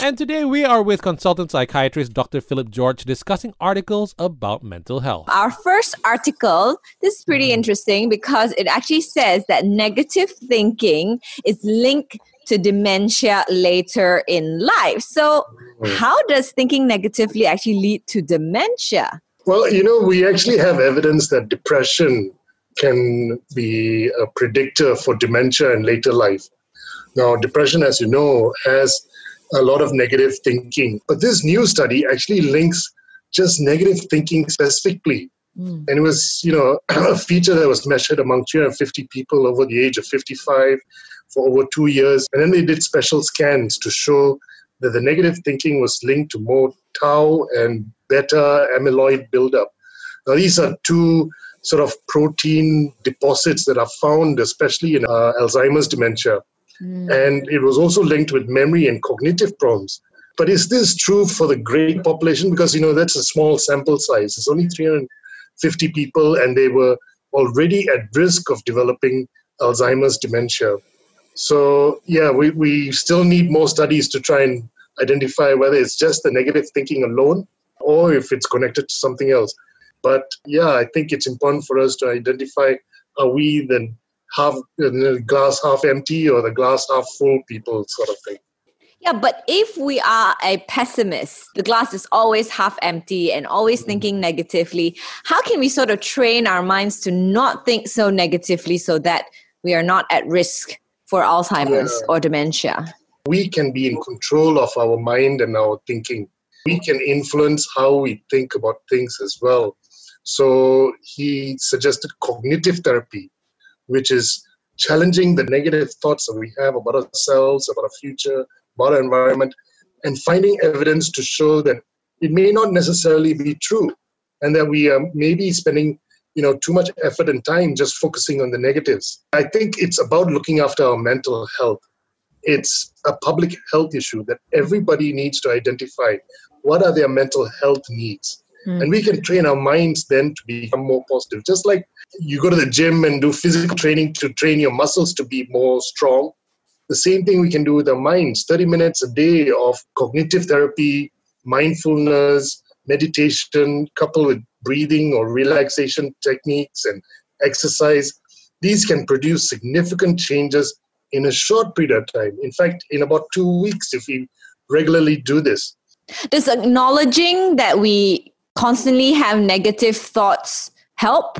And today we are with consultant psychiatrist Dr. Phillip George discussing articles about mental health. Our first article, this is pretty mm. interesting because it actually says that negative thinking is linked to dementia later in life. So, oh. how does thinking negatively actually lead to dementia? Well, you know, we actually have evidence that depression can be a predictor for dementia in later life. Now, depression, as you know, has a lot of negative thinking. But this new study actually links just negative thinking specifically. Mm. And it was, you know, a feature that was measured among 350 people over the age of 55 for over two years. And then they did special scans to show that the negative thinking was linked to more tau and beta amyloid buildup. Now, these are two sort of protein deposits that are found, especially in uh, Alzheimer's dementia. Mm. And it was also linked with memory and cognitive problems. But is this true for the great population? Because, you know, that's a small sample size. It's only 350 people, and they were already at risk of developing Alzheimer's dementia. So, yeah, we, we still need more studies to try and identify whether it's just the negative thinking alone or if it's connected to something else. But yeah, I think it's important for us to identify are we the half the glass half empty or the glass half full people sort of thing. Yeah, but if we are a pessimist, the glass is always half empty and always mm-hmm. thinking negatively, how can we sort of train our minds to not think so negatively so that we are not at risk for Alzheimer's yeah. or dementia? We can be in control of our mind and our thinking. We can influence how we think about things as well. So he suggested cognitive therapy, which is challenging the negative thoughts that we have about ourselves, about our future, about our environment, and finding evidence to show that it may not necessarily be true and that we are maybe spending you know too much effort and time just focusing on the negatives. I think it's about looking after our mental health. It's a public health issue that everybody needs to identify what are their mental health needs. Mm. and we can train our minds then to become more positive just like you go to the gym and do physical training to train your muscles to be more strong the same thing we can do with our minds 30 minutes a day of cognitive therapy mindfulness meditation coupled with breathing or relaxation techniques and exercise, these can produce significant changes in a short period of time. In fact, in about two weeks, if we regularly do this. Does acknowledging that we constantly have negative thoughts help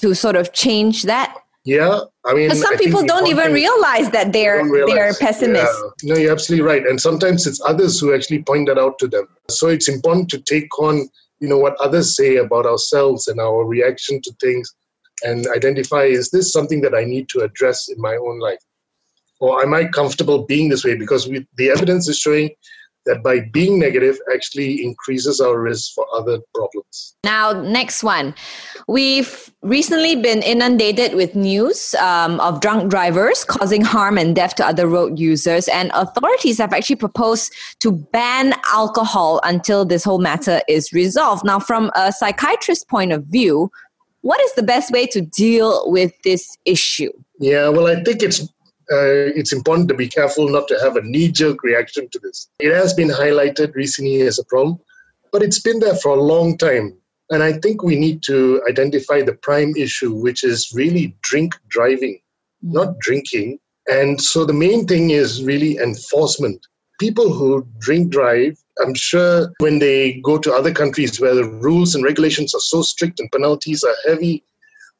to sort of change that? Yeah, I mean, some I people don't even realize that they're realize, they're pessimists. Yeah. No, you're absolutely right, and sometimes it's others who actually point that out to them. So it's important to take on you know what others say about ourselves and our reaction to things and identify is this something that i need to address in my own life or am i comfortable being this way because we, the evidence is showing that by being negative actually increases our risk for other problems. Now, next one. We've recently been inundated with news um, of drunk drivers causing harm and death to other road users, and authorities have actually proposed to ban alcohol until this whole matter is resolved. Now, from a psychiatrist's point of view, what is the best way to deal with this issue? Yeah, well, I think it's uh, it's important to be careful not to have a knee jerk reaction to this. It has been highlighted recently as a problem, but it's been there for a long time. And I think we need to identify the prime issue, which is really drink driving, mm-hmm. not drinking. And so the main thing is really enforcement. People who drink drive, I'm sure when they go to other countries where the rules and regulations are so strict and penalties are heavy,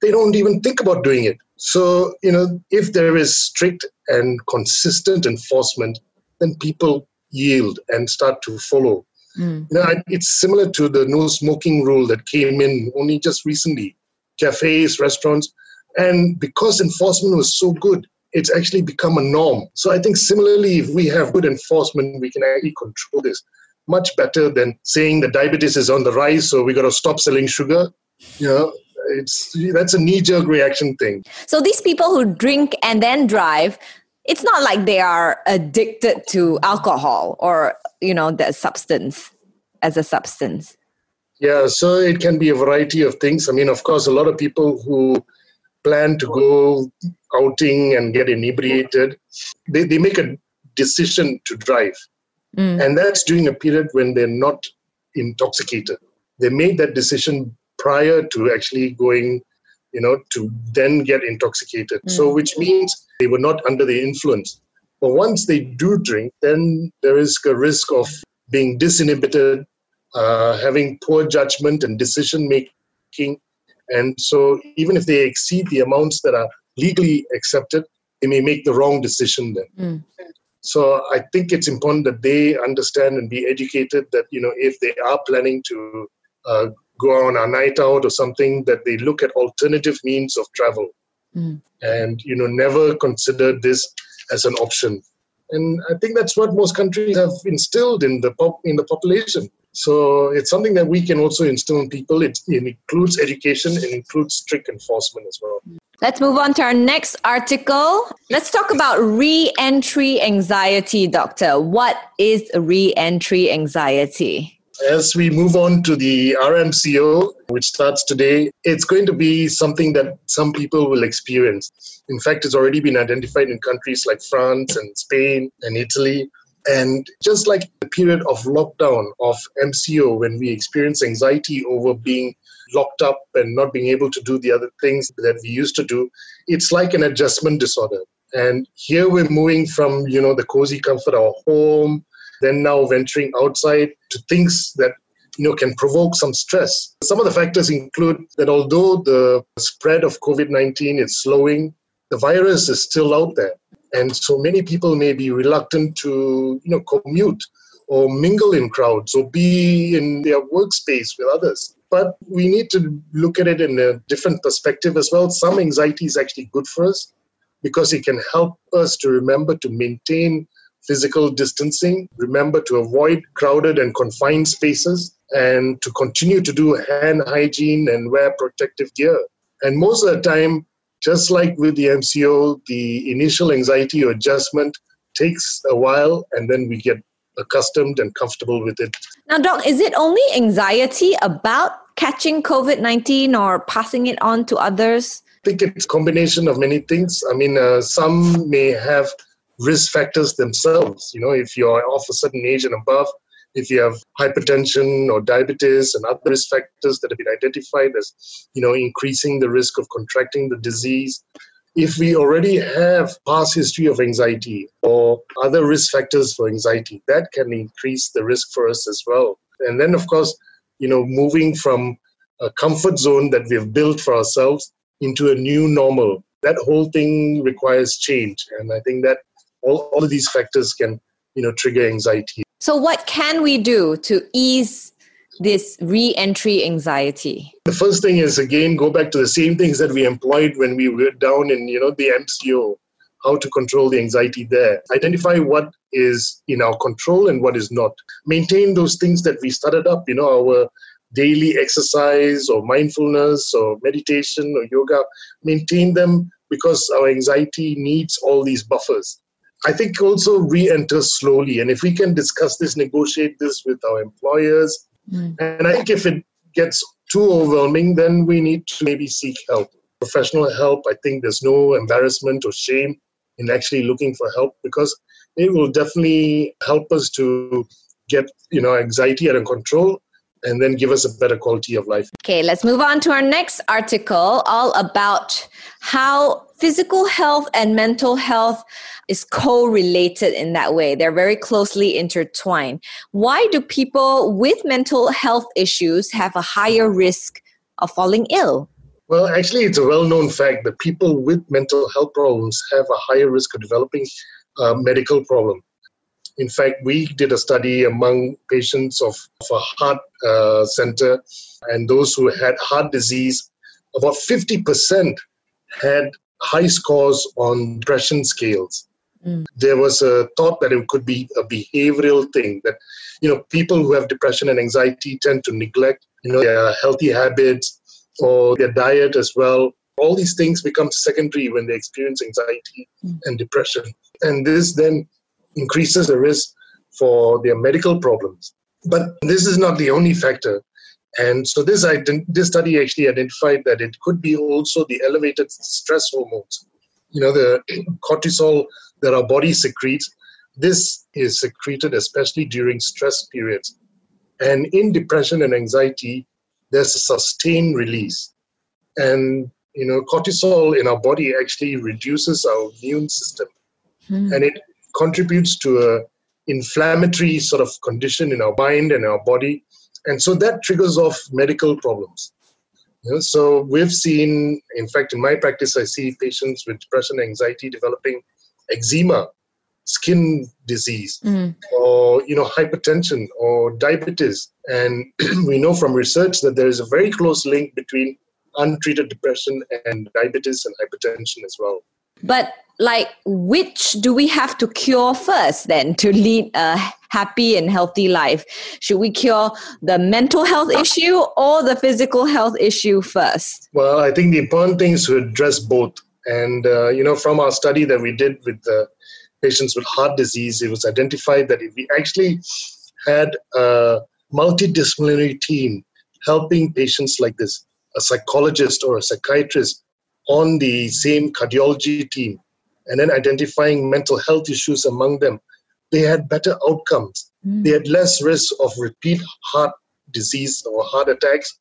they don't even think about doing it. So, you know, if there is strict and consistent enforcement, then people yield and start to follow. Mm. You know, it's similar to the no smoking rule that came in only just recently. Cafes, restaurants, and because enforcement was so good, it's actually become a norm. So I think similarly, if we have good enforcement, we can actually control this much better than saying that diabetes is on the rise, so we got to stop selling sugar. You know, it's that's a knee jerk reaction thing. So these people who drink and then drive, it's not like they are addicted to alcohol or you know the substance as a substance. Yeah, so it can be a variety of things. I mean, of course, a lot of people who plan to go outing and get inebriated, they, they make a decision to drive. Mm. And that's during a period when they're not intoxicated. They made that decision prior to actually going, you know, to then get intoxicated. Mm. So, which means they were not under the influence. But once they do drink, then there is a risk of being disinhibited, uh, having poor judgment and decision making. And so, even if they exceed the amounts that are legally accepted, they may make the wrong decision then. Mm. So I think it's important that they understand and be educated that you know if they are planning to uh, go on a night out or something, that they look at alternative means of travel, mm. and you know never consider this as an option. And I think that's what most countries have instilled in the pop in the population. So it's something that we can also instill in people. It, it includes education, it includes strict enforcement as well. Let's move on to our next article. Let's talk about re entry anxiety, doctor. What is re entry anxiety? As we move on to the RMCO, which starts today, it's going to be something that some people will experience. In fact, it's already been identified in countries like France and Spain and Italy. And just like the period of lockdown of MCO, when we experience anxiety over being locked up and not being able to do the other things that we used to do, it's like an adjustment disorder. And here we're moving from, you know, the cozy comfort of our home, then now venturing outside to things that you know can provoke some stress. Some of the factors include that although the spread of COVID-19 is slowing, the virus is still out there. And so many people may be reluctant to, you know, commute or mingle in crowds or be in their workspace with others. But we need to look at it in a different perspective as well. Some anxiety is actually good for us because it can help us to remember to maintain physical distancing, remember to avoid crowded and confined spaces, and to continue to do hand hygiene and wear protective gear. And most of the time, just like with the MCO, the initial anxiety or adjustment takes a while and then we get accustomed and comfortable with it. Now, Doc, is it only anxiety about catching COVID 19 or passing it on to others? I think it's a combination of many things. I mean, uh, some may have risk factors themselves. You know, if you're of a certain age and above, if you have hypertension or diabetes and other risk factors that have been identified as, you know, increasing the risk of contracting the disease, if we already have past history of anxiety or other risk factors for anxiety, that can increase the risk for us as well. And then, of course, you know, moving from a comfort zone that we've built for ourselves into a new normal, that whole thing requires change. And I think that all, all of these factors can, you know, trigger anxiety. So, what can we do to ease this re-entry anxiety? The first thing is again go back to the same things that we employed when we were down in you know the MCO, how to control the anxiety there. Identify what is in our control and what is not. Maintain those things that we started up. You know our daily exercise or mindfulness or meditation or yoga. Maintain them because our anxiety needs all these buffers. I think also re-enter slowly. And if we can discuss this, negotiate this with our employers, mm. and I think if it gets too overwhelming, then we need to maybe seek help, professional help. I think there's no embarrassment or shame in actually looking for help because it will definitely help us to get you know anxiety under control and then give us a better quality of life. Okay, let's move on to our next article all about how physical health and mental health is co-related in that way. They're very closely intertwined. Why do people with mental health issues have a higher risk of falling ill? Well actually it's a well-known fact that people with mental health problems have a higher risk of developing a medical problem in fact we did a study among patients of, of a heart uh, center and those who had heart disease about 50% had high scores on depression scales. Mm. There was a thought that it could be a behavioral thing that, you know, people who have depression and anxiety tend to neglect, you know, their healthy habits or their diet as well. All these things become secondary when they experience anxiety mm. and depression. And this then increases the risk for their medical problems. But this is not the only factor. And so this, this study actually identified that it could be also the elevated stress hormones, you know, the cortisol that our body secretes, this is secreted especially during stress periods. And in depression and anxiety, there's a sustained release. And you know, cortisol in our body actually reduces our immune system. Hmm. And it contributes to a inflammatory sort of condition in our mind and our body. And so that triggers off medical problems. You know, so we've seen, in fact, in my practice, I see patients with depression, anxiety developing eczema, skin disease, mm. or you know, hypertension or diabetes. And we know from research that there is a very close link between untreated depression and diabetes and hypertension as well. But like, which do we have to cure first then to lead a happy and healthy life? Should we cure the mental health issue or the physical health issue first? Well, I think the important thing is to address both. And, uh, you know, from our study that we did with the patients with heart disease, it was identified that if we actually had a multidisciplinary team helping patients like this, a psychologist or a psychiatrist on the same cardiology team, and then identifying mental health issues among them, they had better outcomes. Mm. They had less risk of repeat heart disease or heart attacks,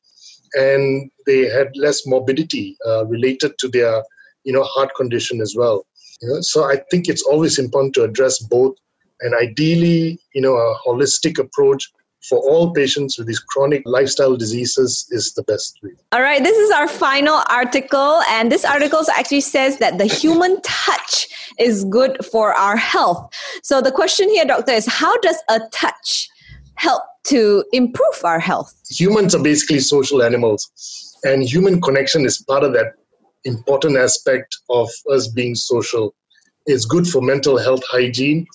and they had less morbidity uh, related to their, you know, heart condition as well. You know, so I think it's always important to address both, and ideally, you know, a holistic approach for all patients with these chronic lifestyle diseases is the best way. All right, this is our final article, and this article actually says that the human touch is good for our health. So the question here, doctor, is how does a touch help to improve our health? Humans are basically social animals, and human connection is part of that important aspect of us being social. It's good for mental health hygiene.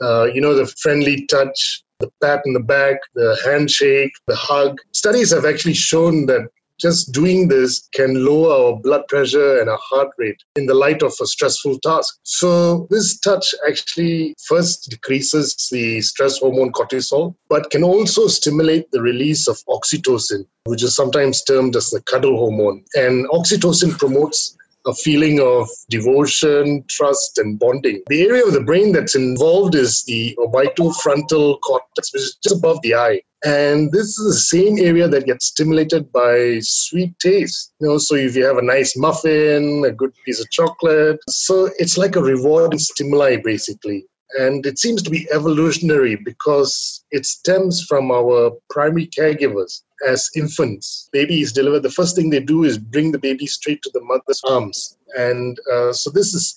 Uh, you know, the friendly touch, the pat in the back, the handshake, the hug. Studies have actually shown that just doing this can lower our blood pressure and our heart rate in the light of a stressful task. So, this touch actually first decreases the stress hormone cortisol, but can also stimulate the release of oxytocin, which is sometimes termed as the cuddle hormone. And oxytocin promotes a feeling of devotion, trust, and bonding. The area of the brain that's involved is the orbitofrontal cortex, which is just above the eye. And this is the same area that gets stimulated by sweet taste. You know, so if you have a nice muffin, a good piece of chocolate, so it's like a rewarding stimuli basically. And it seems to be evolutionary because it stems from our primary caregivers as infants. Baby is delivered, the first thing they do is bring the baby straight to the mother's arms. And uh, so this is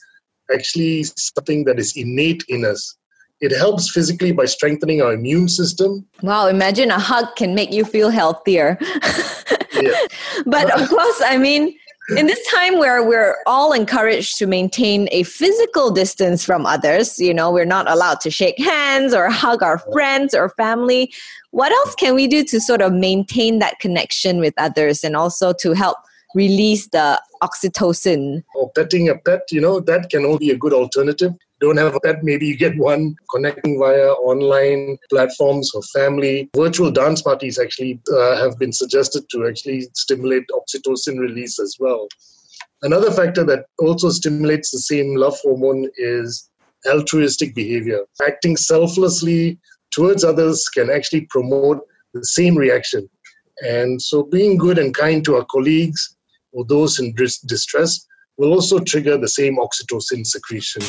actually something that is innate in us. It helps physically by strengthening our immune system. Wow, imagine a hug can make you feel healthier. yeah. But of course, I mean, in this time where we're all encouraged to maintain a physical distance from others, you know, we're not allowed to shake hands or hug our friends or family. What else can we do to sort of maintain that connection with others and also to help release the oxytocin? Or petting a pet, you know, that can all be a good alternative don't have pet, maybe you get one connecting via online platforms or family. Virtual dance parties actually uh, have been suggested to actually stimulate oxytocin release as well. Another factor that also stimulates the same love hormone is altruistic behavior. Acting selflessly towards others can actually promote the same reaction. And so, being good and kind to our colleagues or those in distress will also trigger the same oxytocin secretion.